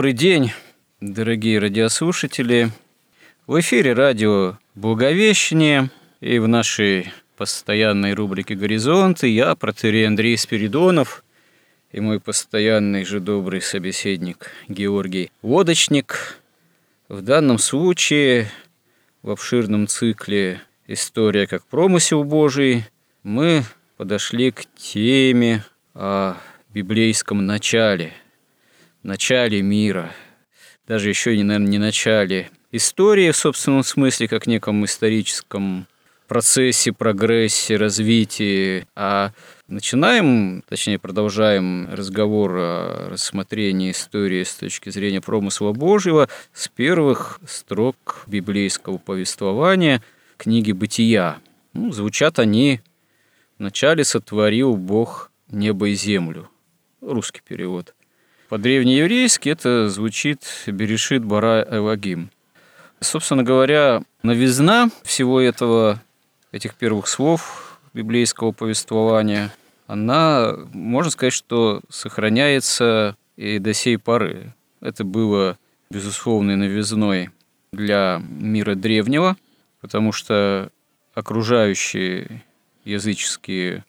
Добрый день, дорогие радиослушатели. В эфире радио «Благовещение» и в нашей постоянной рубрике «Горизонты» я, протерей Андрей Спиридонов, и мой постоянный же добрый собеседник Георгий Водочник. В данном случае в обширном цикле «История как промысел Божий» мы подошли к теме о библейском начале – начале мира, даже еще, наверное, не начале истории в собственном смысле, как неком историческом процессе, прогрессе, развитии, а начинаем, точнее продолжаем разговор о рассмотрении истории с точки зрения промысла Божьего с первых строк библейского повествования книги «Бытия». Ну, звучат они «Вначале сотворил Бог небо и землю». Русский перевод – по-древнееврейски это звучит «Берешит бара Эвагим». Собственно говоря, новизна всего этого, этих первых слов библейского повествования, она, можно сказать, что сохраняется и до сей поры. Это было безусловной новизной для мира древнего, потому что окружающие языческие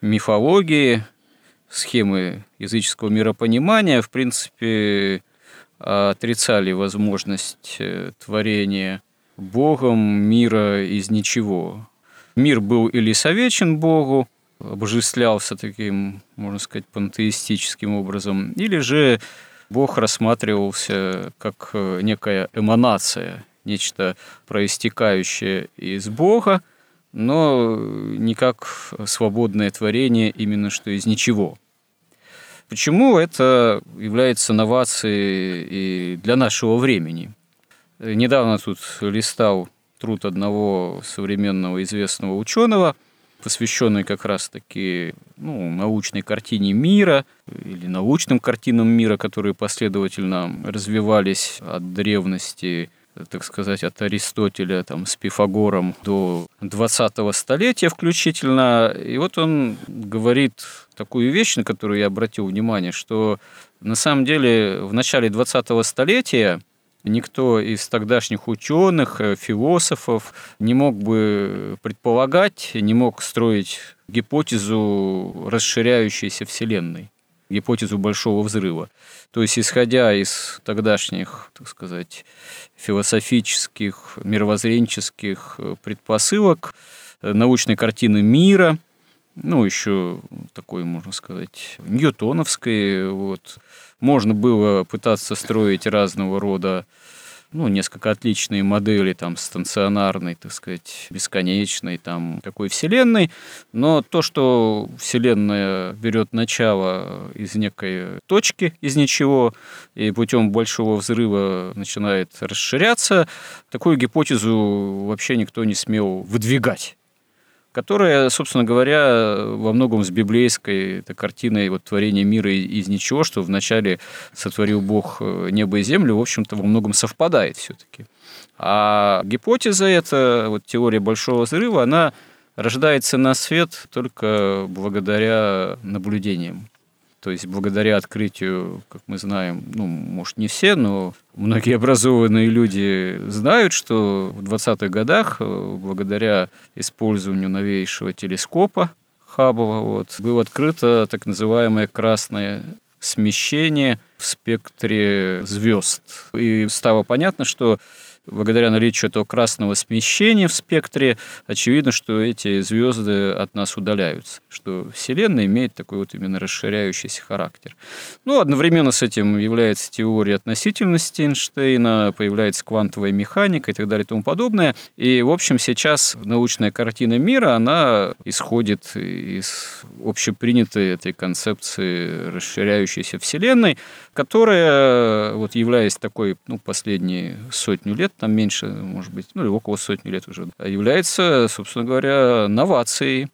мифологии, схемы языческого миропонимания, в принципе, отрицали возможность э, творения Богом мира из ничего. Мир был или советчен Богу, обожествлялся таким, можно сказать, пантеистическим образом, или же Бог рассматривался как э, некая эманация, нечто проистекающее из Бога, но не как свободное творение именно что из ничего. Почему это является новацией и для нашего времени? Недавно тут листал труд одного современного известного ученого, посвященный как раз-таки ну, научной картине мира или научным картинам мира, которые последовательно развивались от древности так сказать, от Аристотеля там, с Пифагором до 20-го столетия включительно. И вот он говорит такую вещь, на которую я обратил внимание, что на самом деле в начале 20-го столетия никто из тогдашних ученых, э, философов не мог бы предполагать, не мог строить гипотезу расширяющейся Вселенной гипотезу большого взрыва. То есть, исходя из тогдашних, так сказать, философических, мировоззренческих э, предпосылок, э, научной картины мира, ну, еще такой, можно сказать, ньютоновской, вот, можно было пытаться строить разного рода ну, несколько отличные модели там станционарной, так сказать, бесконечной, там, какой Вселенной, но то, что Вселенная берет начало из некой точки, из ничего, и путем большого взрыва начинает расширяться, такую гипотезу вообще никто не смел выдвигать которая, собственно говоря, во многом с библейской этой картиной вот, творения мира из ничего, что вначале сотворил Бог э, небо и землю, в общем-то, во многом совпадает все-таки. А гипотеза эта, вот теория большого взрыва, она рождается на свет только благодаря наблюдениям. То есть благодаря открытию, как мы знаем, ну, может, не все, но многие образованные люди знают, что в 20-х годах, э, благодаря использованию новейшего телескопа Хаббла, вот, было открыто так называемое красное смещение в спектре звезд. И стало понятно, что благодаря наличию этого красного смещения в спектре, очевидно, что эти звезды от нас удаляются, что Вселенная имеет такой вот именно расширяющийся характер. Ну, одновременно с этим является теория относительности Эйнштейна, появляется квантовая механика и так далее и тому подобное. И, в общем, сейчас научная картина мира, она исходит из общепринятой этой концепции расширяющейся Вселенной, которая, вот являясь такой, ну, последние сотню лет, там меньше, может быть, ну, или около сотни лет уже, является, собственно говоря, новацией.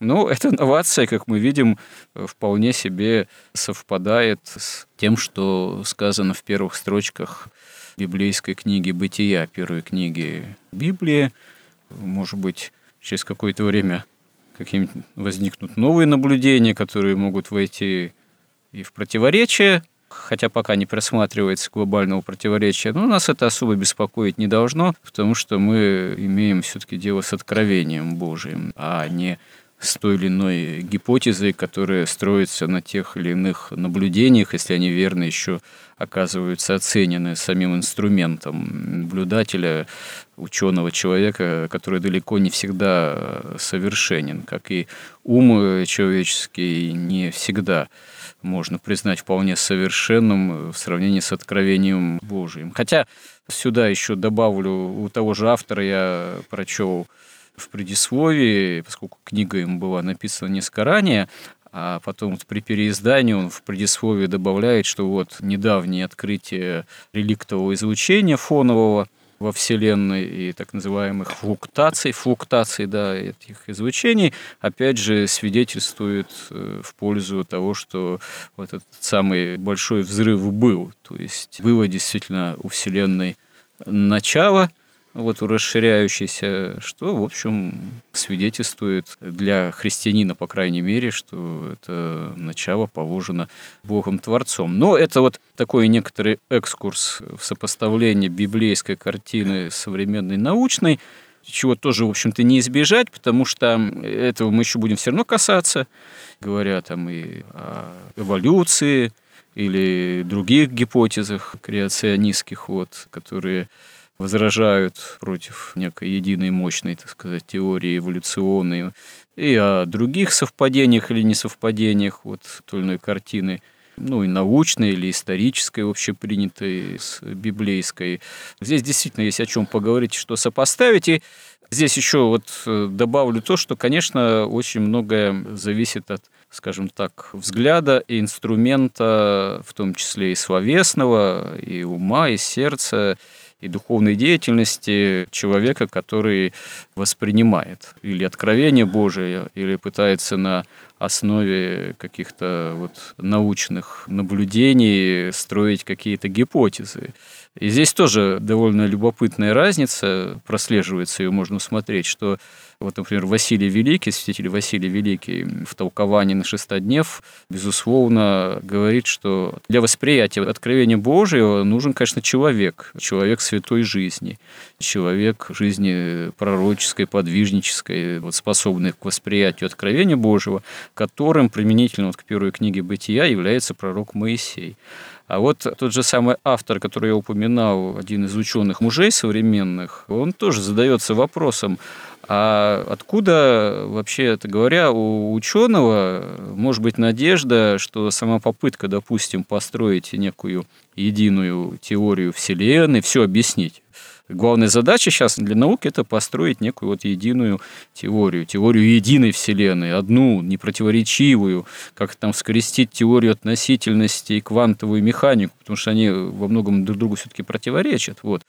Ну, эта новация, как мы видим, вполне себе совпадает с тем, что сказано в первых строчках библейской книги «Бытия», первой книги Библии. Может быть, через какое-то время какие-нибудь возникнут новые наблюдения, которые могут войти и в противоречие хотя пока не просматривается глобального противоречия, но нас это особо беспокоить не должно, потому что мы имеем все-таки дело с откровением Божиим, а не с той или иной гипотезой, которая строится на тех или иных наблюдениях, если они верно еще оказываются оценены самим инструментом наблюдателя, ученого человека, который далеко не всегда совершенен, как и ум человеческий не всегда можно признать вполне совершенным в сравнении с откровением Божиим. Хотя сюда еще добавлю, у того же автора я прочел в предисловии, поскольку книга ему была написана несколько ранее, а потом вот при переиздании он в предисловии добавляет, что вот недавнее открытие реликтового излучения фонового во Вселенной и так называемых флуктаций, флуктаций, да, этих излучений, опять же, свидетельствует э, в пользу того, что вот этот самый большой взрыв был. То есть было действительно у Вселенной начало – вот расширяющийся, что, в общем, свидетельствует для христианина, по крайней мере, что это начало положено Богом-творцом. Но это вот такой некоторый экскурс в сопоставлении библейской картины с современной научной, чего тоже, в общем-то, не избежать, потому что этого мы еще будем все равно касаться, говоря там и о эволюции или других гипотезах креационистских, вот, которые возражают против некой единой мощной, так сказать, теории эволюционной, и о других совпадениях или несовпадениях вот той или иной картины, ну и научной или исторической, общепринятой, с библейской. Здесь действительно есть о чем поговорить, что сопоставить. И здесь еще вот э, добавлю то, что, конечно, очень многое зависит от скажем так, взгляда и инструмента, в том числе и словесного, и ума, и сердца, и духовной деятельности человека, который воспринимает или откровение Божие, или пытается на основе каких-то вот научных наблюдений строить какие-то гипотезы. И здесь тоже довольно любопытная разница прослеживается, ее можно усмотреть, что вот, например, Василий Великий, святитель Василий Великий в толковании на шестоднев, безусловно, говорит, что для восприятия откровения Божьего нужен, конечно, человек, человек святой жизни, человек жизни пророческой, подвижнической, вот, способный к восприятию откровения Божьего, которым применительно вот к первой книге «Бытия» является пророк Моисей. А вот тот же самый автор, который я упоминал, один из ученых мужей современных, он тоже задается вопросом, а откуда, вообще это говоря, у ученого может быть надежда, что сама попытка, допустим, построить некую единую теорию Вселенной, все объяснить, главная задача сейчас для науки – это построить некую вот единую теорию, теорию единой Вселенной, одну, непротиворечивую, как там скрестить теорию относительности и квантовую механику, потому что они во многом друг другу все-таки противоречат. Вот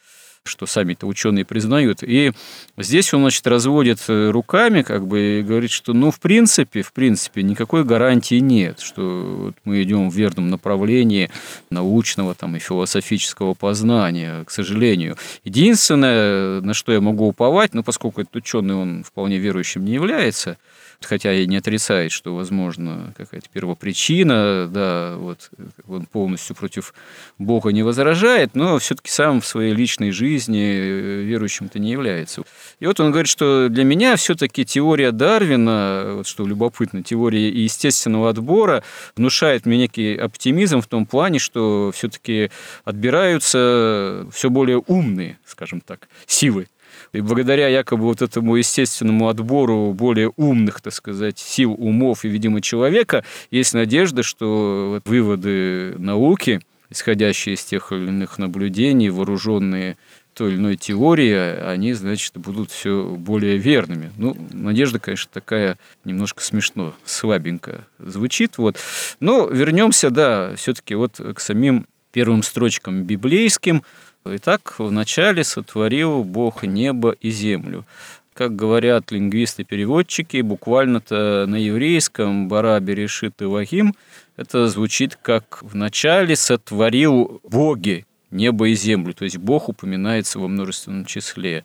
что сами-то ученые признают. И здесь он, значит, разводит э, руками, как бы, и говорит, что, ну, в принципе, в принципе, никакой гарантии нет, что мы идем в верном направлении научного там, и философического познания, к сожалению. Единственное, на что я могу уповать, ну, поскольку этот ученый, он вполне верующим не является, хотя и не отрицает, что возможно какая-то первопричина, да, вот он полностью против Бога не возражает, но все-таки сам в своей личной жизни э, верующим-то не является. И вот он говорит, что для меня все-таки теория Дарвина, вот что любопытно, теория естественного отбора внушает мне некий оптимизм в том плане, что все-таки отбираются все более умные, скажем так, силы и благодаря якобы вот этому естественному отбору более умных, так сказать, сил, умов и, видимо, человека, есть надежда, что выводы науки, исходящие из тех или иных наблюдений, вооруженные той или иной теории, они, значит, будут все более верными. Ну, надежда, конечно, такая немножко смешно, слабенько звучит. Вот. Но вернемся, да, все-таки вот к самим первым строчкам библейским – Итак, вначале сотворил Бог небо и землю. Как говорят лингвисты-переводчики, буквально-то на еврейском «бара берешит Ивахим» это звучит как «вначале сотворил боги небо и землю», то есть Бог упоминается во множественном числе.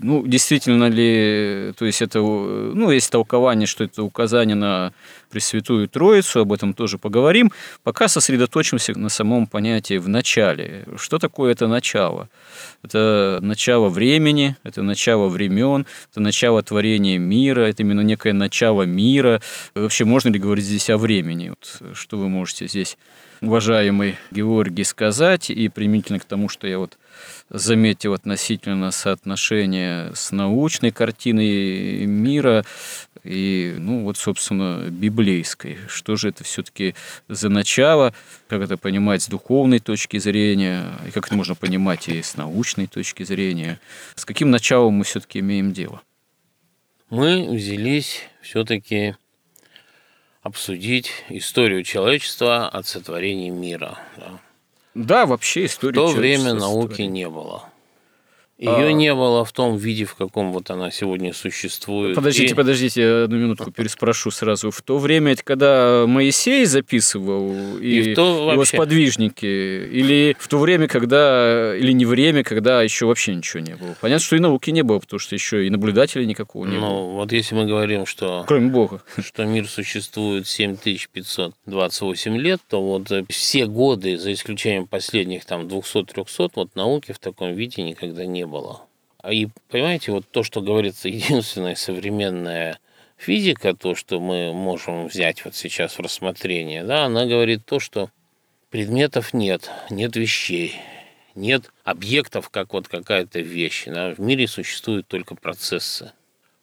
Ну, действительно ли, то есть это, ну, есть толкование, что это указание на Пресвятую Троицу, об этом тоже поговорим. Пока сосредоточимся на самом понятии «в начале». Что такое это начало? Это начало времени, это начало времен, это начало творения мира, это именно некое начало мира. Вообще, можно ли говорить здесь о времени? Вот, что вы можете здесь, уважаемый Георгий, сказать? И применительно к тому, что я вот заметил относительно соотношения с научной картиной мира и, ну, вот, собственно, библейской. Что же это все-таки за начало, как это понимать с духовной точки зрения, и как это можно понимать и с научной точки зрения. С каким началом мы все-таки имеем дело? Мы взялись все-таки обсудить историю человечества от сотворения мира. Да. Да, вообще история. В то время науки не было. Ее а... не было в том виде, в каком вот она сегодня существует. Подождите, и... подождите, одну минутку переспрошу сразу. В то время, когда Моисей записывал и, и то вообще... его сподвижники, или в то время, когда, или не время, когда еще вообще ничего не было. Понятно, что и науки не было, потому что еще и наблюдателей никакого не ну, было. Ну, вот если мы говорим, что... Кроме Бога. Что мир существует 7528 лет, то вот все годы, за исключением последних там 200-300, вот науки в таком виде никогда не было было. И понимаете, вот то, что говорится, единственная современная физика, то, что мы можем взять вот сейчас в рассмотрение, да, она говорит то, что предметов нет, нет вещей, нет объектов, как вот какая-то вещь. Да? В мире существуют только процессы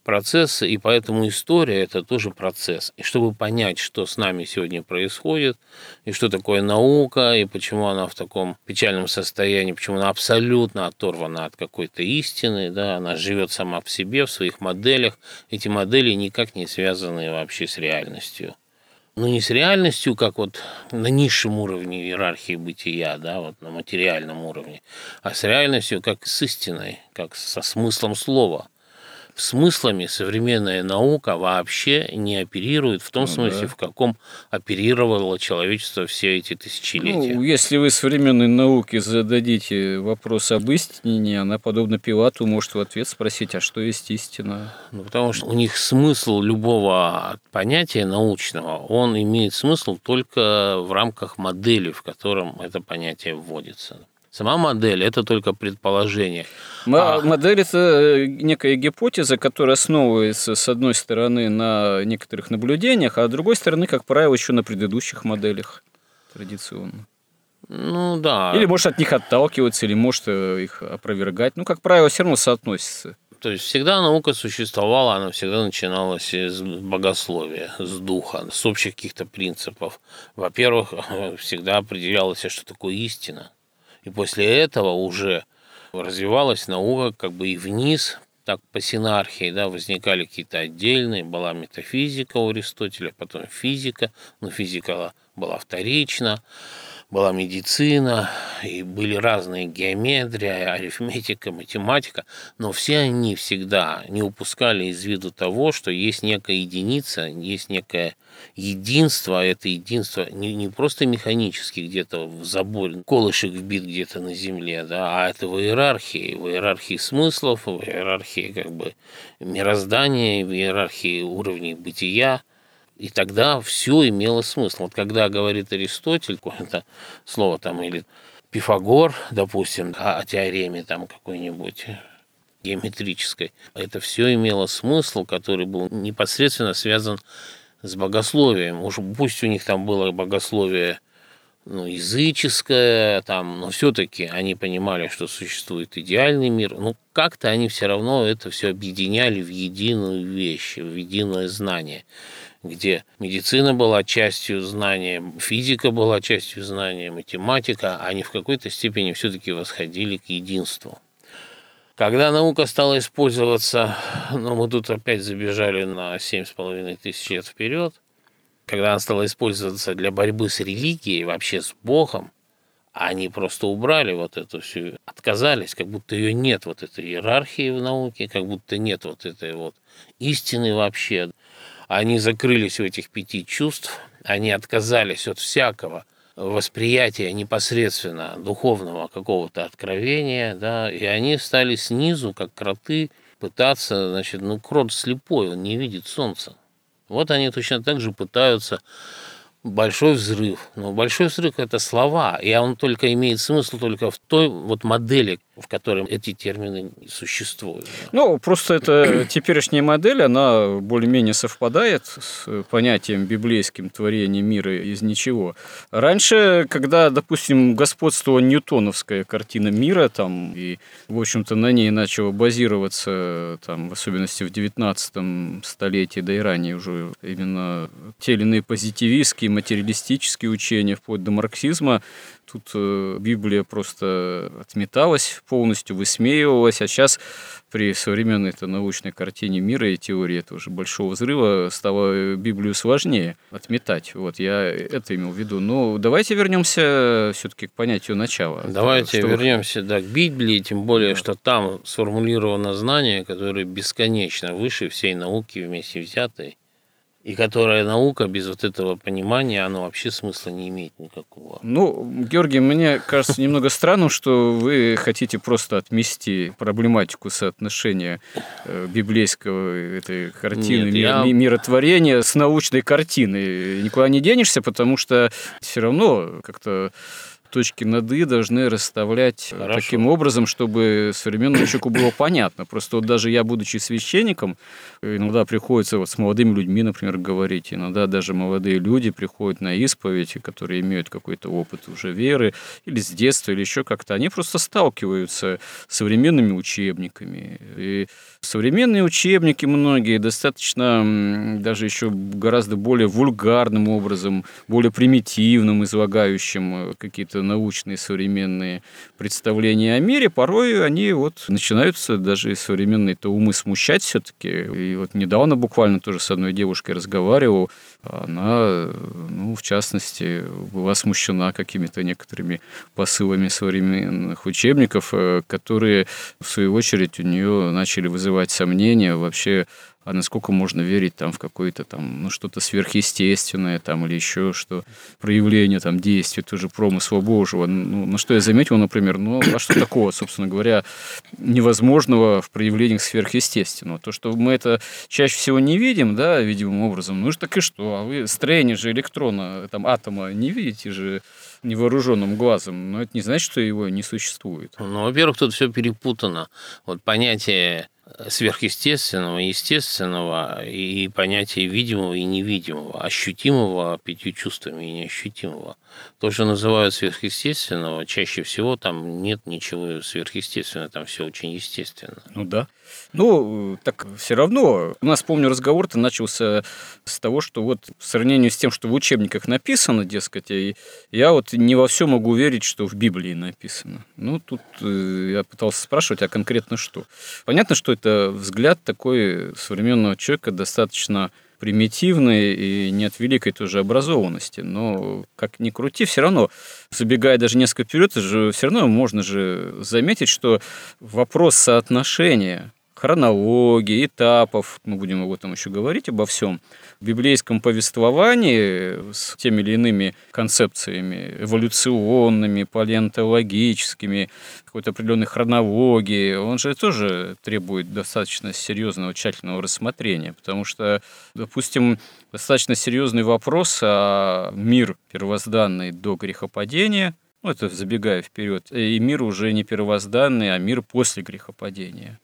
процессы, и поэтому история – это тоже процесс. И чтобы понять, что с нами сегодня происходит, и что такое наука, и почему она в таком печальном состоянии, почему она абсолютно оторвана от какой-то истины, да, она живет сама в себе, в своих моделях, эти модели никак не связаны вообще с реальностью. Но не с реальностью, как вот на низшем уровне иерархии бытия, да, вот на материальном уровне, а с реальностью как с истиной, как со смыслом слова – смыслами современная наука вообще не оперирует в том ну, смысле, да. в каком оперировало человечество все эти тысячелетия. Ну, если вы современной науке зададите вопрос об истине, она, подобно Пилату, может в ответ спросить, а что есть истина? Ну, потому что у них смысл любого понятия научного, он имеет смысл только в рамках модели, в котором это понятие вводится. Сама модель – это только предположение. А... Модель – это э, некая гипотеза, которая основывается, с одной стороны, на некоторых наблюдениях, а с другой стороны, как правило, еще на предыдущих моделях традиционно. Ну да. Или может от них отталкиваться, или может э, их опровергать. Ну, как правило, все равно соотносится. То есть всегда наука существовала, она всегда начиналась из богословия, с духа, с общих каких-то принципов. Во-первых, всегда определялось, что такое истина. И после этого уже развивалась наука как бы и вниз, так по синархии, да, возникали какие-то отдельные, была метафизика у Аристотеля, потом физика, но физика была вторична. Была медицина, и были разные геометрия, арифметика, математика, но все они всегда не упускали из виду того, что есть некая единица, есть некое единство, а это единство не, не просто механически где-то в заборе, колышек вбит где-то на земле, да, а это в иерархии, в иерархии смыслов, в иерархии как бы мироздания, в иерархии уровней бытия, и тогда все имело смысл. Вот когда говорит Аристотель, какое-то слово там, или Пифагор, допустим, о, о теореме там какой-нибудь геометрической, это все имело смысл, который был непосредственно связан с богословием. Уж пусть у них там было богословие ну, языческое, там, но все-таки они понимали, что существует идеальный мир. Ну, как-то они все равно это все объединяли в единую вещь, в единое знание где медицина была частью знания, физика была частью знания, математика, они в какой-то степени все-таки восходили к единству. Когда наука стала использоваться, ну, мы тут опять забежали на 7,5 тысяч лет вперед, когда она стала использоваться для борьбы с религией, вообще с Богом, они просто убрали вот эту всю, отказались, как будто ее нет, вот этой иерархии в науке, как будто нет вот этой вот истины вообще. Они закрылись в этих пяти чувств, они отказались от всякого восприятия непосредственно духовного какого-то откровения, да, и они стали снизу, как кроты, пытаться, значит, ну, крот слепой, он не видит солнца. Вот они точно так же пытаются большой взрыв. Но большой взрыв – это слова, и он только имеет смысл только в той вот модели, в которой эти термины существуют. Ну, просто эта теперешняя модель, она более-менее совпадает с понятием библейским творения мира из ничего. Раньше, когда, допустим, господствовала ньютоновская картина мира, там, и, в общем-то, на ней начало базироваться, там, в особенности в 19 столетии, да и ранее уже именно те или иные позитивистские, материалистические учения, вплоть до марксизма, Тут э, Библия просто отметалась полностью, высмеивалась, а сейчас при современной -то научной картине мира и теории этого же большого взрыва стало Библию сложнее отметать. Вот я это имел в виду. Но давайте вернемся все-таки к понятию начала. Давайте что... вернемся да, к Библии, тем более, да. что там сформулировано знание, которое бесконечно выше всей науки вместе взятой и которая наука без вот этого понимания, она вообще смысла не имеет никакого. Ну, Георгий, мне кажется немного странным, что вы хотите просто отмести проблематику соотношения э, библейского этой картины Нет, я... миротворения с научной картиной. Никуда не денешься, потому что все равно как-то точки над «и» должны расставлять Хорошо. таким образом, чтобы современному человеку было понятно. Просто вот даже я, будучи священником, иногда приходится вот с молодыми людьми, например, говорить. Иногда даже молодые люди приходят на исповедь, которые имеют какой-то опыт уже веры, или с детства, или еще как-то. Они просто сталкиваются с современными учебниками. И современные учебники многие достаточно даже еще гораздо более вульгарным образом, более примитивным, излагающим какие-то научные современные представления о мире, порой они вот начинаются даже современные-то умы смущать все-таки. И вот недавно буквально тоже с одной девушкой разговаривал, она, ну, в частности, была смущена какими-то некоторыми посылами современных учебников, э, которые, в свою очередь, у нее начали вызывать сомнения вообще а насколько можно верить там в какое-то там, ну, что-то сверхъестественное там или еще что, проявление там действия, тоже промысла Божьего. Ну, на что я заметил, например, ну, а что такого, собственно говоря, невозможного в проявлениях сверхъестественного? То, что мы это чаще всего не видим, да, видимым образом, ну, так и что? А вы строение же электрона, там, атома не видите же невооруженным глазом, но это не значит, что его не существует. Ну, во-первых, тут все перепутано. Вот понятие сверхъестественного, естественного и понятия видимого и невидимого, ощутимого пятью чувствами и неощутимого. То, что называют сверхъестественного, чаще всего там нет ничего сверхъестественного, там все очень естественно. Ну да. Ну, так все равно. У нас, помню, разговор-то начался с того, что вот в сравнении с тем, что в учебниках написано, дескать, я вот не во все могу верить, что в Библии написано. Ну, тут э, я пытался спрашивать, а конкретно что? Понятно, что это взгляд такой современного человека достаточно примитивны и не от великой тоже образованности. Но как ни крути, все равно, забегая даже несколько вперед, же все равно можно же заметить, что вопрос соотношения хронологии, этапов, мы будем об этом еще говорить, обо всем, в библейском повествовании с теми или иными концепциями эволюционными, палеонтологическими, какой-то определенной хронологии, он же тоже требует достаточно серьезного, тщательного рассмотрения, потому что, допустим, достаточно серьезный вопрос, а мир первозданный до грехопадения – ну, это забегая вперед, и мир уже не первозданный, а мир после грехопадения.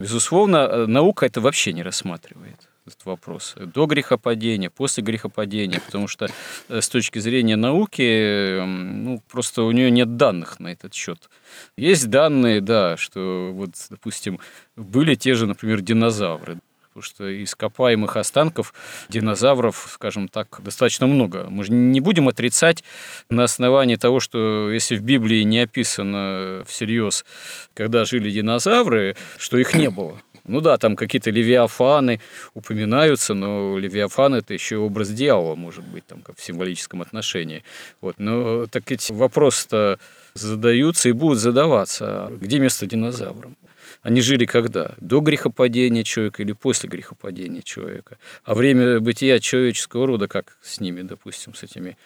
Безусловно, э, наука это вообще не рассматривает этот вопрос. До грехопадения, после грехопадения, потому что э, с точки зрения науки, ну, просто у нее нет данных на этот счет. Есть данные, да, что вот, допустим, были те же, например, динозавры потому что ископаемых останков динозавров, скажем так, достаточно много. Мы же не будем отрицать на основании того, что если в Библии не описано всерьез, когда жили динозавры, что их не было. Ну да, там какие-то левиафаны упоминаются, но левиафан это еще образ дьявола, может быть, там как в символическом отношении. Вот. Но так эти вопросы-то задаются и будут задаваться. Где место динозаврам? Они жили когда? До грехопадения человека или после грехопадения человека? А время бытия человеческого рода, как с ними, допустим, с этими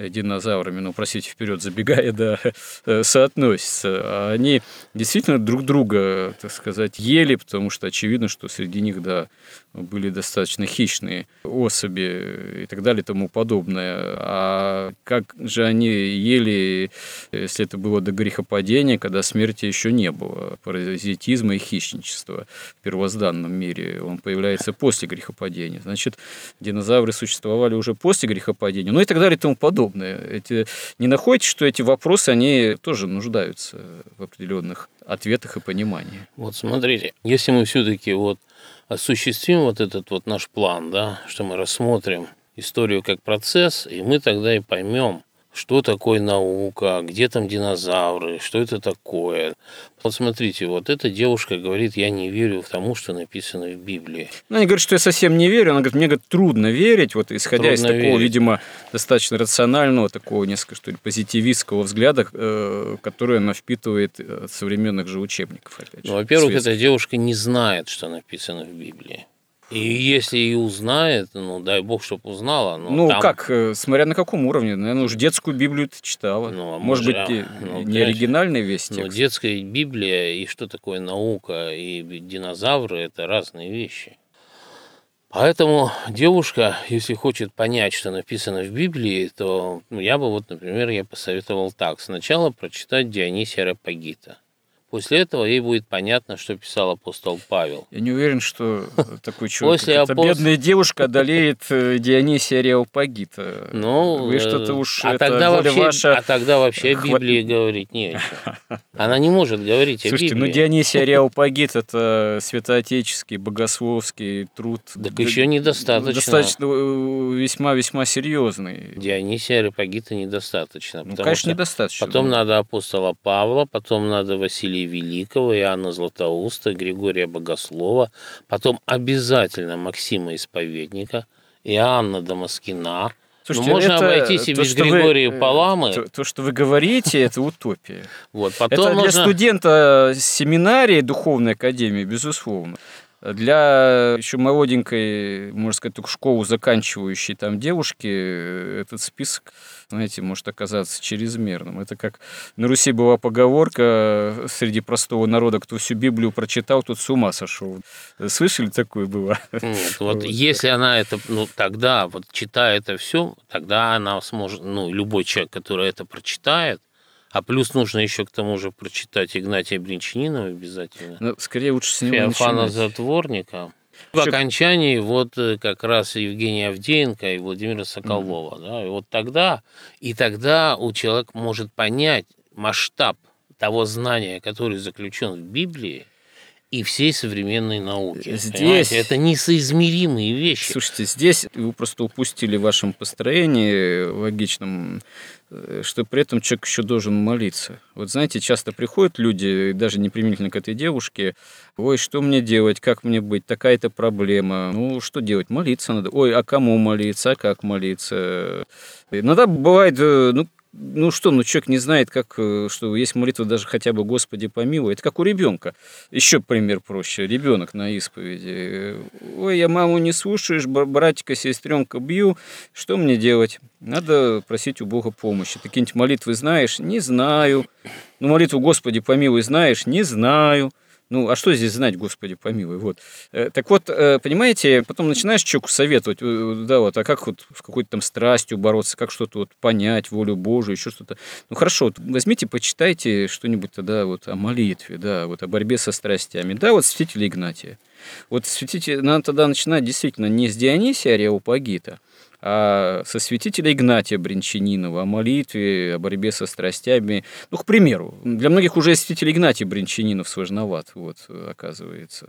Э, динозаврами, ну, простите, вперед забегая, да, э, соотносятся. А они действительно друг друга, так сказать, ели, потому что очевидно, что среди них, да, были достаточно хищные особи и так далее и тому подобное. А как же они ели, если это было до грехопадения, когда смерти еще не было, паразитизма и хищничества в первозданном мире. Он появляется после грехопадения. Значит, динозавры существовали уже после грехопадения, ну и так далее и тому подобное. Эти, не находите, что эти вопросы, они тоже нуждаются в определенных ответах и понимании? Вот смотрите, если мы все-таки вот осуществим вот этот вот наш план, да, что мы рассмотрим историю как процесс, и мы тогда и поймем, что такое наука, где там динозавры, что это такое. Вот смотрите, вот эта девушка говорит, я не верю в тому, что написано в Библии. Ну, она говорит, что я совсем не верю. Она говорит, мне говорит, трудно верить, вот исходя трудно из такого, верить. видимо, достаточно рационального, такого несколько, что ли, позитивистского взгляда, э, который она впитывает от современных же учебников, опять же. Ну, во-первых, эта девушка не знает, что написано в Библии. И если и узнает, ну, дай бог, чтобы узнала. Но ну, там... как, э, смотря на каком уровне. Наверное, уж детскую Библию ты читала. Ну, а может, может быть, ну, не оригинальный весь ну, текст. Но детская Библия и что такое наука и динозавры – это разные вещи. Поэтому девушка, если хочет понять, что написано в Библии, то я бы вот, например, я посоветовал так. Сначала прочитать Дионисия Рапагита – После этого ей будет понятно, что писал апостол Павел. Я не уверен, что такой человек, После апост... бедная девушка одолеет э, Дионисия Ареопагита. Ну, Вы что-то уж а тогда вообще, ваша... А тогда вообще о Библии говорить не о чем. Она не может говорить Слушайте, о Библии. ну Дионисий Ареопагит – это святоотеческий, богословский труд. Так еще недостаточно. Достаточно весьма-весьма серьезный. Дионисия Ареопагита недостаточно. Ну, конечно, недостаточно. Потом надо апостола Павла, потом надо Василия Василия Великого, Иоанна Златоуста, Григория Богослова, потом обязательно Максима Исповедника, Иоанна Дамаскина. Слушайте, Но можно это, обойтись и без Григория вы, э, Паламы. То, то, что вы говорите, это утопия. Вот, потом это для студента семинарии Духовной Академии, безусловно. Для еще молоденькой, можно сказать, только школу заканчивающей там девушки этот список, знаете, может оказаться чрезмерным. Это как на Руси была поговорка среди простого народа, кто всю Библию прочитал, тот с ума сошел. Слышали такое было? Нет, вот, вот если она это, ну тогда вот читая это все, тогда она сможет, ну любой человек, который это прочитает, а плюс нужно еще к тому же прочитать Игнатия Бринчанинова обязательно. Ну, скорее лучше с него Феофана начинать. Затворника. В окончании вот э, как раз Евгения Авдеенко и Владимира Соколова. Mm-hmm. Да, и вот тогда, и тогда у человека может понять масштаб того знания, который заключен в Библии, и всей современной науки. Здесь... Понимаете? Это несоизмеримые вещи. Слушайте, здесь вы просто упустили в вашем построении логичном, э, что при этом человек еще должен молиться. Вот знаете, часто приходят люди, даже не применительно к этой девушке, ой, что мне делать, как мне быть, такая-то проблема. Ну, что делать? Молиться надо. Ой, а кому молиться, а как молиться? Иногда бывает, э, ну, ну что, ну человек не знает, как, э, что есть молитва даже хотя бы «Господи помилуй». Это как у ребенка. Еще пример проще. Ребенок на исповеди. Ой, я маму не слушаешь, братика, сестренка бью. Что мне делать? Надо просить у Бога помощи. Ты какие-нибудь молитвы знаешь? Не знаю. Ну, молитву «Господи помилуй» знаешь? Не знаю. Ну, а что здесь знать, Господи, помилуй, вот. Э, так вот, э, понимаете, потом начинаешь человеку советовать, э, да, вот, а как вот с какой-то там страстью бороться, как что-то вот понять, волю Божию, еще что-то. Ну, хорошо, вот возьмите, почитайте что-нибудь тогда вот о молитве, да, вот о борьбе со страстями. Да, вот святителя Игнатия. Вот святитель, надо тогда начинать действительно не с Дионисия Ареопагита, а со святителя Игнатия Бринчанинова, о молитве, о борьбе со страстями. Ну, к примеру, для многих уже святитель Игнатий Бринчанинов сложноват, вот, оказывается.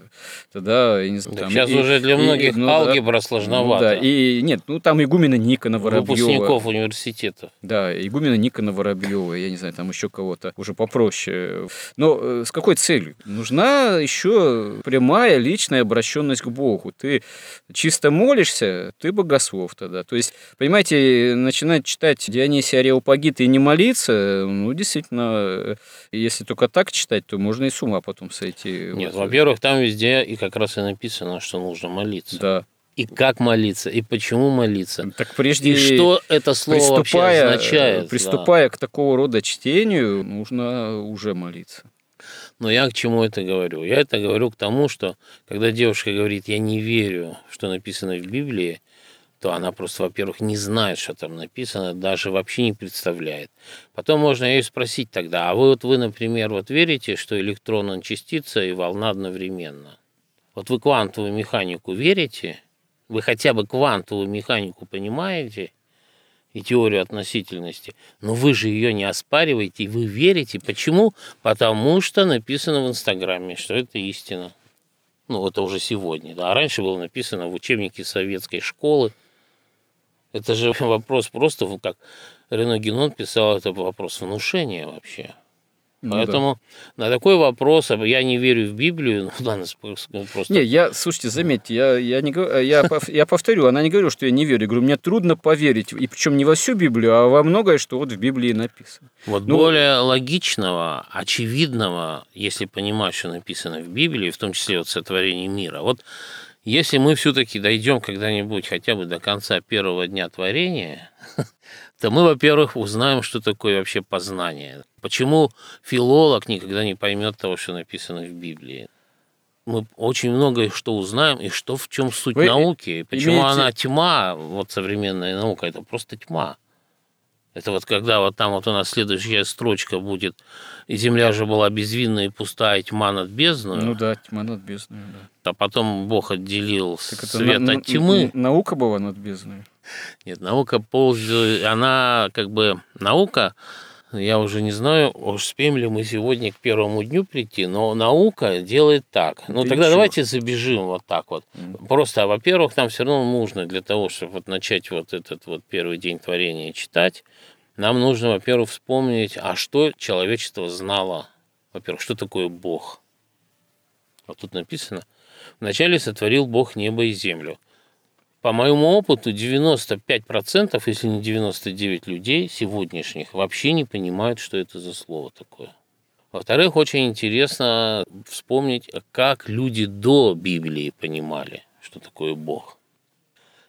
Тогда, я не знаю, там, Сейчас и, уже для многих и, ну, алгебра да, сложновато. Ну, да, и нет, ну, там игумена Никона Воробьева. Выпускников университета. Да, игумена Никона Воробьева, я не знаю, там еще кого-то уже попроще. Но э, с какой целью? Нужна еще прямая личная обращенность к Богу. Ты чисто молишься, ты богослов тогда то есть, понимаете, начинать читать Дионисия Ареопагита и не молиться, ну, действительно, если только так читать, то можно и с ума потом сойти. Нет, вот. во-первых, там везде и как раз и написано, что нужно молиться. Да. И как молиться, и почему молиться. Так прежде и что это слово вообще означает. Приступая да. к такого рода чтению, нужно уже молиться. Но я к чему это говорю? Я это говорю к тому, что когда девушка говорит, я не верю, что написано в Библии, то она просто, во-первых, не знает, что там написано, даже вообще не представляет. Потом можно ее спросить тогда, а вы вот вы, например, вот верите, что электрон он частица и волна одновременно? Вот вы квантовую механику верите? Вы хотя бы квантовую механику понимаете? и теорию относительности, но вы же ее не оспариваете, и вы верите. Почему? Потому что написано в Инстаграме, что это истина. Ну, это уже сегодня. Да. А раньше было написано в учебнике советской школы, это же вопрос просто, как Рено Генон писал, это вопрос внушения вообще. Ну, Поэтому да. на такой вопрос, я не верю в Библию, ну ну, просто... Не, я, слушайте, заметьте, я, я, не, я, я повторю, она не говорю, что я не верю. Я говорю, мне трудно поверить, и причем не во всю Библию, а во многое, что вот в Библии написано. Вот ну, более логичного, очевидного, если понимать, что написано в Библии, в том числе вот сотворение мира. Вот если мы все-таки дойдем когда-нибудь хотя бы до конца первого дня творения, то мы, во-первых, узнаем, что такое вообще познание. Почему филолог никогда не поймет того, что написано в Библии? Мы очень многое что узнаем, и что в чем суть Вы науки, и почему имеете... она тьма, вот современная наука, это просто тьма. Это вот когда вот там вот у нас следующая строчка будет «И земля же была безвинна и пустая, и тьма над бездной». Ну да, тьма над бездной, да. А потом Бог отделил так свет на, от тьмы. Наука была над бездной. Нет, наука пользуется, она как бы, наука, я уже не знаю, успеем ли мы сегодня к первому дню прийти, но наука делает так. Ну, тогда давайте забежим вот так вот. Mm. Просто, во-первых, нам все равно нужно для того, чтобы вот начать вот этот вот первый день творения читать, нам нужно, во-первых, вспомнить, а что человечество знало. Во-первых, что такое Бог? Вот тут написано. Вначале сотворил Бог небо и землю. По моему опыту, 95%, если не 99 людей сегодняшних вообще не понимают, что это за слово такое. Во-вторых, очень интересно вспомнить, как люди до Библии понимали, что такое Бог.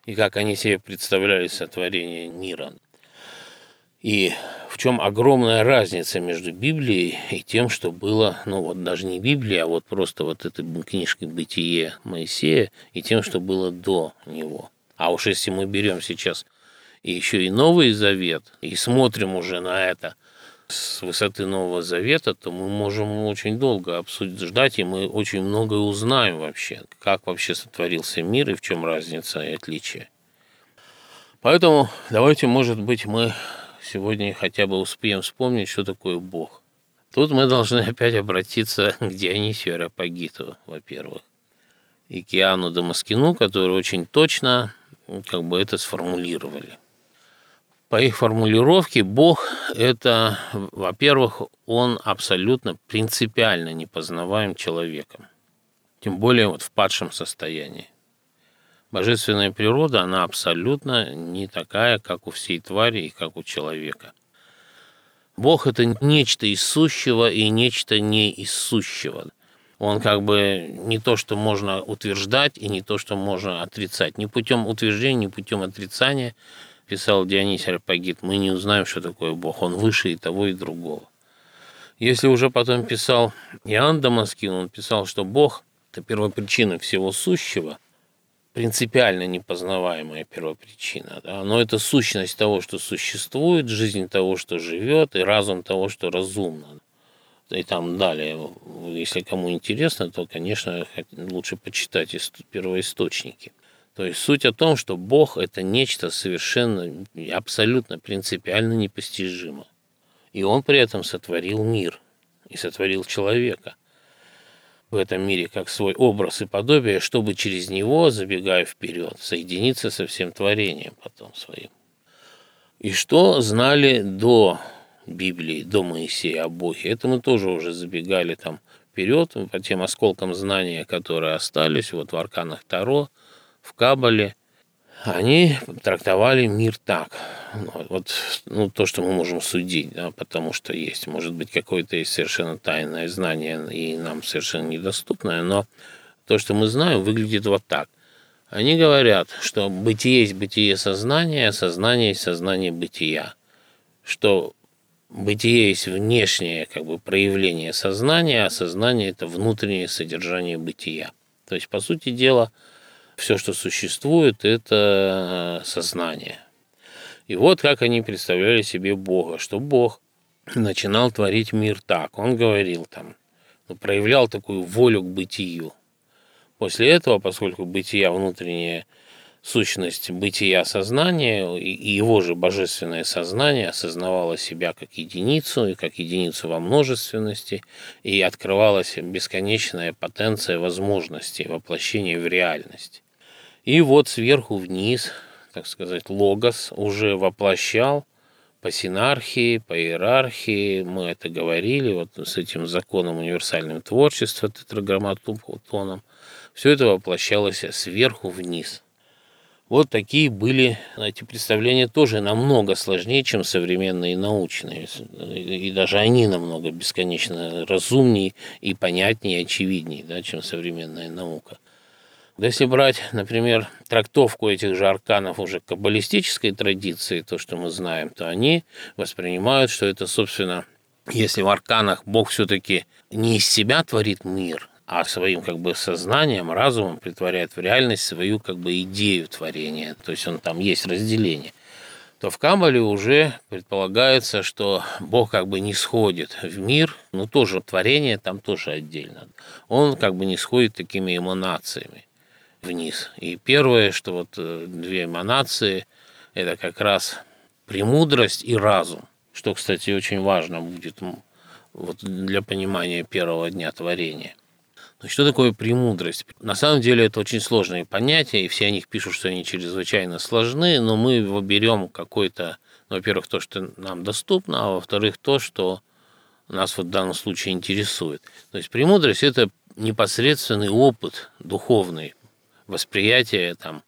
И как они себе представляли сотворение мира. И в чем огромная разница между Библией и тем, что было, ну вот даже не Библия, а вот просто вот этой книжкой «Бытие» Моисея и тем, что было до него. А уж если мы берем сейчас еще и Новый Завет и смотрим уже на это с высоты Нового Завета, то мы можем очень долго обсуждать, и мы очень многое узнаем вообще, как вообще сотворился мир и в чем разница и отличие. Поэтому давайте, может быть, мы сегодня хотя бы успеем вспомнить, что такое Бог. Тут мы должны опять обратиться к Дионисию Ареопагиту, во-первых, и к Иоанну Дамаскину, которые очень точно как бы это сформулировали. По их формулировке Бог – это, во-первых, Он абсолютно принципиально непознаваем человеком, тем более вот в падшем состоянии. Божественная природа, она абсолютно не такая, как у всей твари и как у человека. Бог – это нечто из сущего и нечто не из сущего. Он как бы не то, что можно утверждать, и не то, что можно отрицать. Ни путем утверждения, ни путем отрицания – писал Дионисий Арпагит, мы не узнаем, что такое Бог. Он выше и того, и другого. Если уже потом писал Иоанн Дамаскин, он писал, что Бог – это первопричина всего сущего, принципиально непознаваемая первопричина. Да? Но это сущность того, что существует, жизнь того, что живет, и разум того, что разумно. И там далее, если кому интересно, то, конечно, лучше почитать первоисточники. То есть суть о том, что Бог – это нечто совершенно, абсолютно принципиально непостижимо. И Он при этом сотворил мир и сотворил человека в этом мире как свой образ и подобие, чтобы через него, забегая вперед, соединиться со всем творением потом своим. И что знали до Библии, до Моисея о Боге? Это мы тоже уже забегали там вперед по тем осколкам знания, которые остались вот в арканах Таро – в Кабале, они трактовали мир так. Вот ну, то, что мы можем судить, да, потому что есть, может быть, какое-то совершенно тайное знание и нам совершенно недоступное, но то, что мы знаем, выглядит вот так. Они говорят, что бытие есть бытие сознания, а сознание есть сознание бытия. Что бытие есть внешнее как бы, проявление сознания, а сознание – это внутреннее содержание бытия. То есть, по сути дела, все, что существует, это э, сознание. И вот как они представляли себе Бога, что Бог начинал творить мир так. Он говорил там, ну, проявлял такую волю к бытию. После этого, поскольку бытия внутренняя сущность бытия сознания и его же божественное сознание осознавало себя как единицу и как единицу во множественности, и открывалась бесконечная потенция возможностей воплощения в реальность. И вот сверху вниз, так сказать, логос уже воплощал по синархии, по иерархии, мы это говорили, вот с этим законом универсального творчества, тетраграмматоном, все это воплощалось сверху вниз. Вот такие были эти представления тоже намного сложнее, чем современные научные. И даже они намного бесконечно разумнее и понятнее, и очевиднее, да, чем современная наука. Если брать, например, трактовку этих же арканов уже каббалистической традиции, то, что мы знаем, то они воспринимают, что это, собственно, если в арканах Бог все-таки не из себя творит мир, а своим как бы сознанием, разумом притворяет в реальность свою как бы идею творения, то есть он там есть разделение, то в Камбале уже предполагается, что Бог как бы не сходит в мир, ну тоже творение там тоже отдельно. Он как бы не сходит такими эманациями вниз. И первое, что вот э, две эманации, это как раз премудрость и разум, что, кстати, очень важно будет вот для понимания первого дня творения. Но что такое премудрость? На самом деле это очень сложные понятия, и все о них пишут, что они чрезвычайно сложны, но мы берем какой-то, ну, во-первых, то, что нам доступно, а во-вторых, то, что нас вот в данном случае интересует. То есть премудрость – это непосредственный опыт духовный, восприятие там,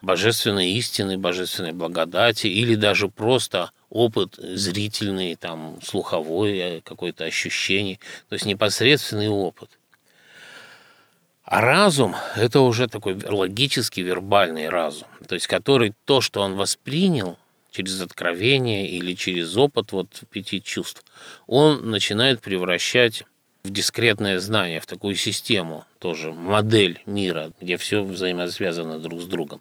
божественной истины, божественной благодати, или даже просто опыт зрительный, там, слуховой, э, какое-то ощущение, то есть непосредственный опыт. А разум – это уже такой логический, вербальный разум, то есть который то, что он воспринял через откровение или через опыт вот пяти чувств, он начинает превращать в дискретное знание, в такую систему, тоже модель мира, где все взаимосвязано друг с другом.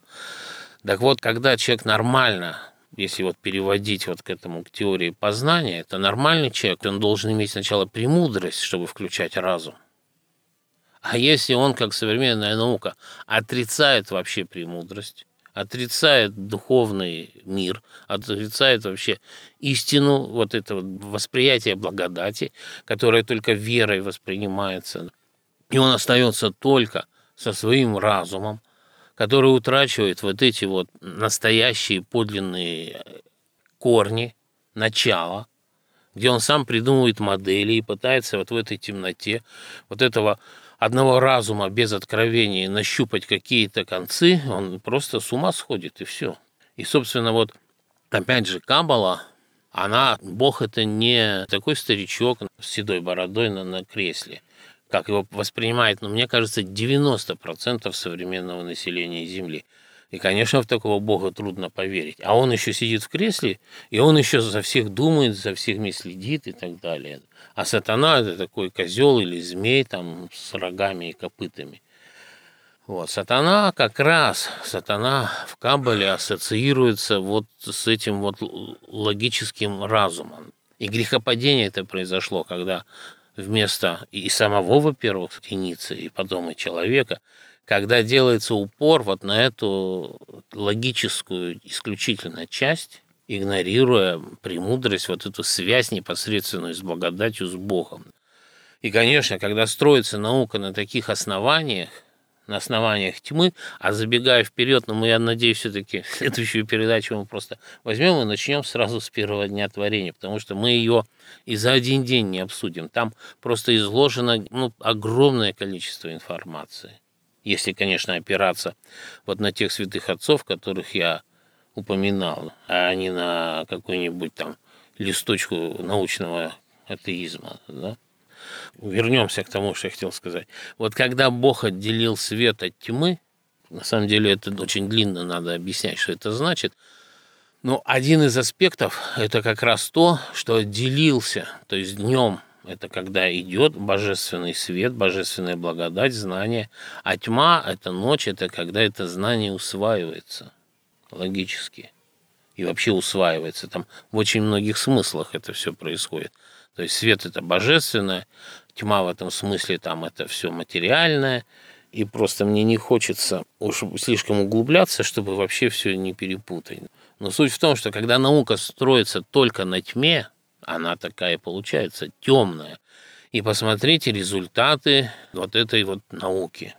Так вот, когда человек нормально, если вот переводить вот к этому, к теории познания, это нормальный человек, он должен иметь сначала премудрость, чтобы включать разум. А если он, как современная наука, отрицает вообще премудрость, отрицает духовный мир, отрицает вообще истину, вот это вот восприятие благодати, которое только верой воспринимается. И он остается только со своим разумом, который утрачивает вот эти вот настоящие подлинные корни, начало, где он сам придумывает модели и пытается вот в этой темноте вот этого одного разума без откровения нащупать какие-то концы, он просто с ума сходит, и все. И, собственно, вот опять же, Кабала, она, Бог это не такой старичок с седой бородой на, на кресле, как его воспринимает, ну, мне кажется, 90% современного населения Земли. И, конечно, в такого Бога трудно поверить. А он еще сидит в кресле, и он еще за всех думает, за всеми следит и так далее. А сатана – это такой козел или змей там с рогами и копытами. Вот. Сатана как раз, сатана в Кабале ассоциируется вот с этим вот логическим разумом. И грехопадение это произошло, когда вместо и самого, во-первых, единицы, и потом и человека, когда делается упор вот на эту логическую исключительно часть, игнорируя премудрость, вот эту связь непосредственную с благодатью, с Богом. И, конечно, когда строится наука на таких основаниях, на основаниях тьмы, а забегая вперед, но ну, мы, я надеюсь, все-таки следующую передачу мы просто возьмем и начнем сразу с первого дня творения, потому что мы ее и за один день не обсудим. Там просто изложено ну, огромное количество информации. Если, конечно, опираться вот на тех святых отцов, которых я упоминал, а не на какую-нибудь там листочку научного атеизма. Да? Вернемся к тому, что я хотел сказать. Вот когда Бог отделил свет от тьмы, на самом деле это очень длинно надо объяснять, что это значит. Но один из аспектов – это как раз то, что отделился, то есть днем это когда идет божественный свет, божественная благодать, знание, а тьма – это ночь, это когда это знание усваивается логически и вообще усваивается. Там в очень многих смыслах это все происходит. То есть свет это божественное, тьма в этом смысле там это все материальное, и просто мне не хочется уж слишком углубляться, чтобы вообще все не перепутать. Но суть в том, что когда наука строится только на тьме, она такая получается темная. И посмотрите результаты вот этой вот науки.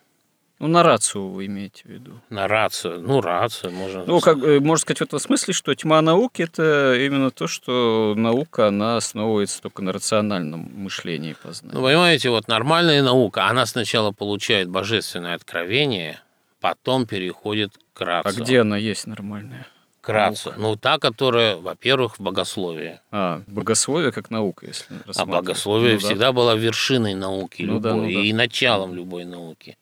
Ну, на рацию вы имеете в виду. На рацию. Ну, рацию можно... Ну, как, э, можно сказать в этом смысле, что тьма науки – это именно то, что наука, она основывается только на рациональном мышлении и познании. Ну, понимаете, вот нормальная наука, она сначала получает божественное откровение, потом переходит к рацию. А где она есть нормальная? К рацию. Ну, та, которая, во-первых, в богословии. А, богословие как наука, если А богословие ну, всегда да. было вершиной науки ну, любой да, ну, да. и началом любой науки.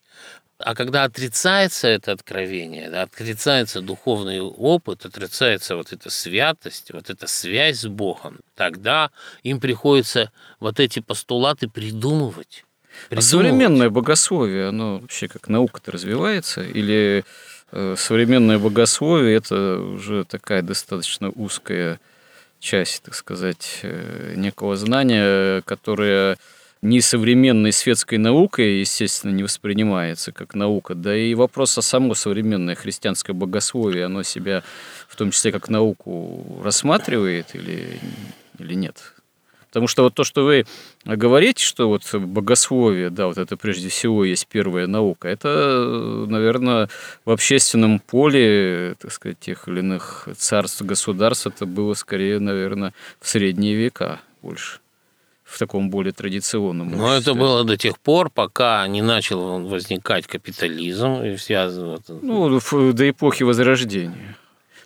А когда отрицается это откровение, да, отрицается духовный опыт, отрицается вот эта святость, вот эта связь с Богом, тогда им приходится вот эти постулаты придумывать. А современное богословие, оно вообще как наука-то развивается? Или современное богословие – это уже такая достаточно узкая часть, так сказать, э, некого знания, которое ни современной светской наукой, естественно, не воспринимается как наука, да и вопрос о само современное христианское богословие, оно себя в том числе как науку рассматривает или, или нет? Потому что вот то, что вы говорите, что вот богословие, да, вот это прежде всего есть первая наука, это, наверное, в общественном поле, так сказать, тех или иных царств, государств, это было скорее, наверное, в средние века больше в таком более традиционном Но обществе. это было до тех пор, пока не начал возникать капитализм и связано... Ну, до эпохи Возрождения.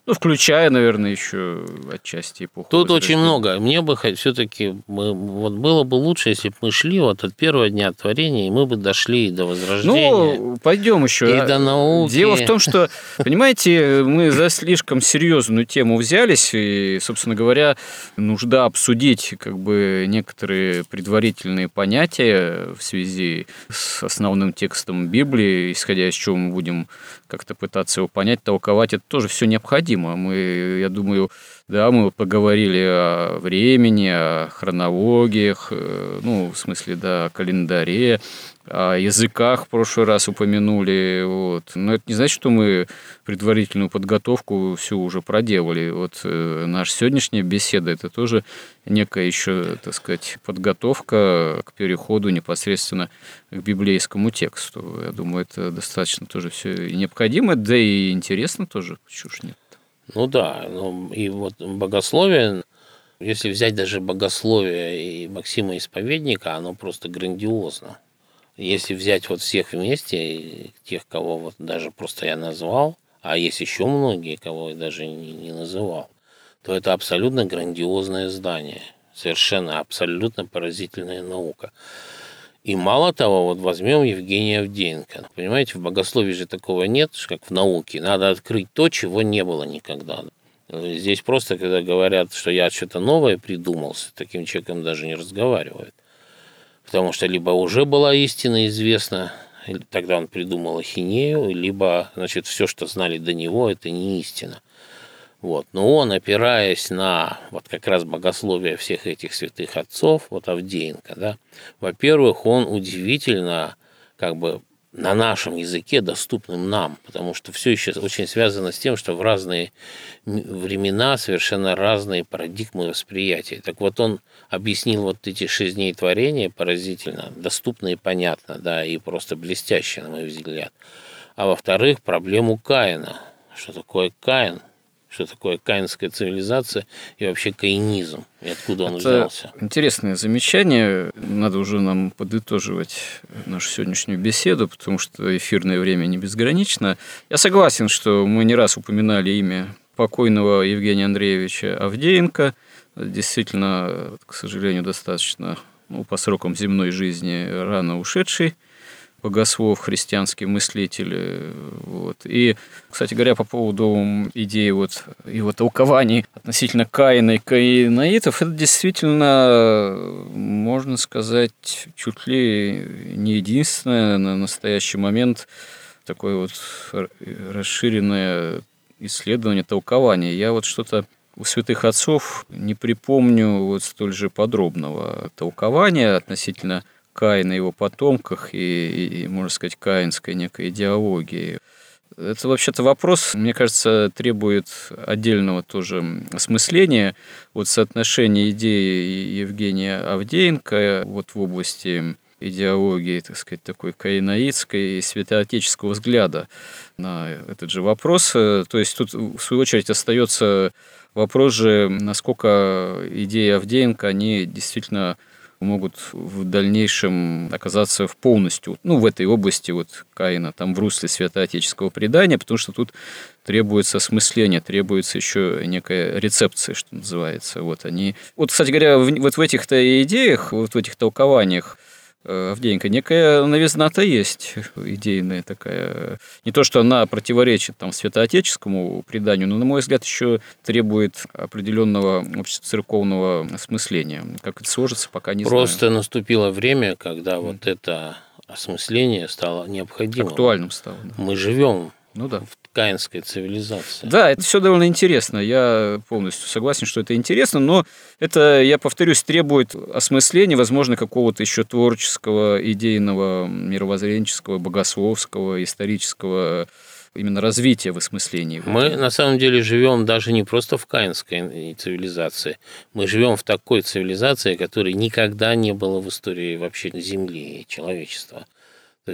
Ну, включая, наверное, еще отчасти эпоху. Тут очень много. Мне бы все-таки вот было бы лучше, если бы мы шли вот от первого дня творения, и мы бы дошли до возрождения. Ну, пойдем еще. И до науки. Дело в том, что, понимаете, мы за слишком серьезную тему взялись, и, собственно говоря, нужда обсудить как бы некоторые предварительные понятия в связи с основным текстом Библии, исходя из чего мы будем как-то пытаться его понять, толковать, это тоже все необходимо необходимо. Мы, я думаю, да, мы поговорили о времени, о хронологиях, э, ну, в смысле, да, о календаре, о языках в прошлый раз упомянули. Вот. Но это не значит, что мы предварительную подготовку всю уже проделали. Вот э, наша сегодняшняя беседа – это тоже некая еще, так сказать, подготовка к переходу непосредственно к библейскому тексту. Я думаю, это достаточно тоже все необходимо, да и интересно тоже, чушь нет. Ну да, ну и вот богословие, если взять даже богословие и Максима Исповедника, оно просто грандиозно. Если взять вот всех вместе, тех, кого вот даже просто я назвал, а есть еще многие, кого я даже не, не называл, то это абсолютно грандиозное здание. Совершенно абсолютно поразительная наука. И мало того, вот возьмем Евгения Авдеенко. Понимаете, в богословии же такого нет, как в науке. Надо открыть то, чего не было никогда. Здесь просто, когда говорят, что я что-то новое придумал, с таким человеком даже не разговаривают потому что либо уже была истина известна, тогда он придумал ахинею, либо, значит, все, что знали до него, это не истина. Вот. Но он, опираясь на вот как раз богословие всех этих святых отцов, вот Авдеенко, да, во-первых, он удивительно как бы на нашем языке, доступным нам, потому что все еще очень связано с тем, что в разные времена совершенно разные парадигмы восприятия. Так вот, он объяснил вот эти шесть дней творения поразительно, доступно и понятно, да, и просто блестяще, на мой взгляд. А во-вторых, проблему Каина. Что такое Каин? Что такое каинская цивилизация и вообще каинизм, и откуда он Это взялся. Интересное замечание. Надо уже нам подытоживать нашу сегодняшнюю беседу, потому что эфирное время не безгранично. Я согласен, что мы не раз упоминали имя покойного Евгения Андреевича Авдеенко. Действительно, к сожалению, достаточно ну, по срокам земной жизни рано ушедший богослов, христианский мыслитель. Вот. И, кстати говоря, по поводу идеи вот его толкований относительно Каина и Каинаитов, это действительно, можно сказать, чуть ли не единственное на настоящий момент такое вот расширенное исследование толкования. Я вот что-то у святых отцов не припомню вот столь же подробного толкования относительно Каина и его потомках и, и, можно сказать, каинской некой идеологии. Это вообще-то вопрос, мне кажется, требует отдельного тоже осмысления. Вот соотношение идеи Евгения Авдеенко вот в области идеологии, так сказать, такой каинаитской и святоотеческого взгляда на этот же вопрос. То есть тут, в свою очередь, остается вопрос же, насколько идеи Авдеенко, они действительно могут в дальнейшем оказаться в полностью, ну, в этой области вот Каина, там в русле святоотеческого предания, потому что тут требуется осмысление, требуется еще некая рецепция, что называется. Вот они... Вот, кстати говоря, вот в этих-то идеях, вот в этих толкованиях Авдеенко, некая новизна-то есть идейная такая. Не то, что она противоречит там святоотеческому преданию, но, на мой взгляд, еще требует определенного церковного осмысления. Как это сложится, пока не Просто знаю. наступило время, когда mm. вот это осмысление стало необходимым. Актуальным стало. Да. Мы живем ну да. в каинской цивилизации. Да, это все довольно интересно. Я полностью согласен, что это интересно, но это, я повторюсь, требует осмысления, возможно, какого-то еще творческого, идейного, мировоззренческого, богословского, исторического именно развития в осмыслении. Мы на самом деле живем даже не просто в каинской цивилизации, мы живем в такой цивилизации, которой никогда не было в истории вообще Земли и человечества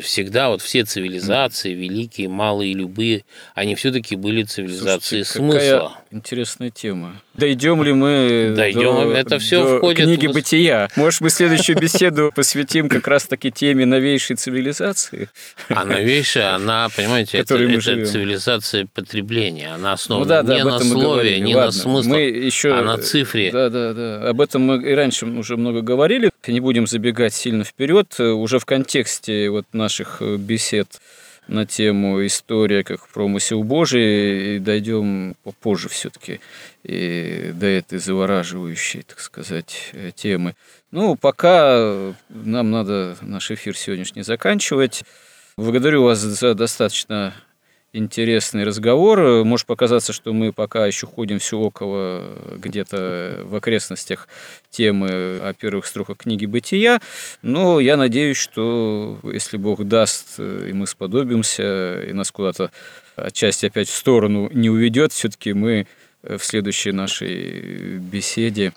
всегда вот все цивилизации, великие, малые, любые, они все-таки были цивилизации Слушайте, смысла. Интересная тема. Дойдем ли мы Дойдем, до, это все до входит книги в... бытия? Может, мы следующую беседу посвятим как раз-таки теме новейшей цивилизации? А новейшая, она, понимаете, это, это цивилизация потребления. Она основана ну, да, да, не на слове, не Ладно, на смысле, мы еще... а на цифре. Да, да, да. Об этом мы и раньше уже много говорили. Не будем забегать сильно вперед. Уже в контексте вот наших бесед на тему история как промысел Божий, и дойдем попозже все-таки и до этой завораживающей, так сказать, темы. Ну, пока нам надо наш эфир сегодняшний заканчивать. Благодарю вас за достаточно интересный разговор. Может показаться, что мы пока еще ходим все около где-то в окрестностях темы о первых строках книги «Бытия», но я надеюсь, что если Бог даст, и мы сподобимся, и нас куда-то отчасти опять в сторону не уведет, все-таки мы в следующей нашей беседе,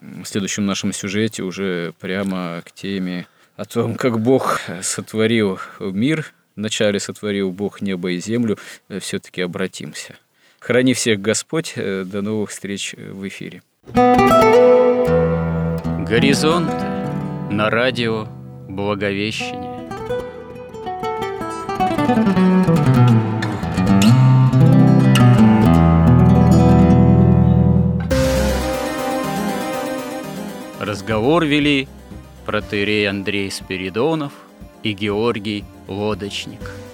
в следующем нашем сюжете уже прямо к теме о том, как Бог сотворил мир, вначале сотворил Бог небо и землю, все-таки обратимся. Храни всех Господь. До новых встреч в эфире. Горизонт на радио Благовещение. Разговор вели протеерей Андрей Спиридонов и Георгий Лодочник –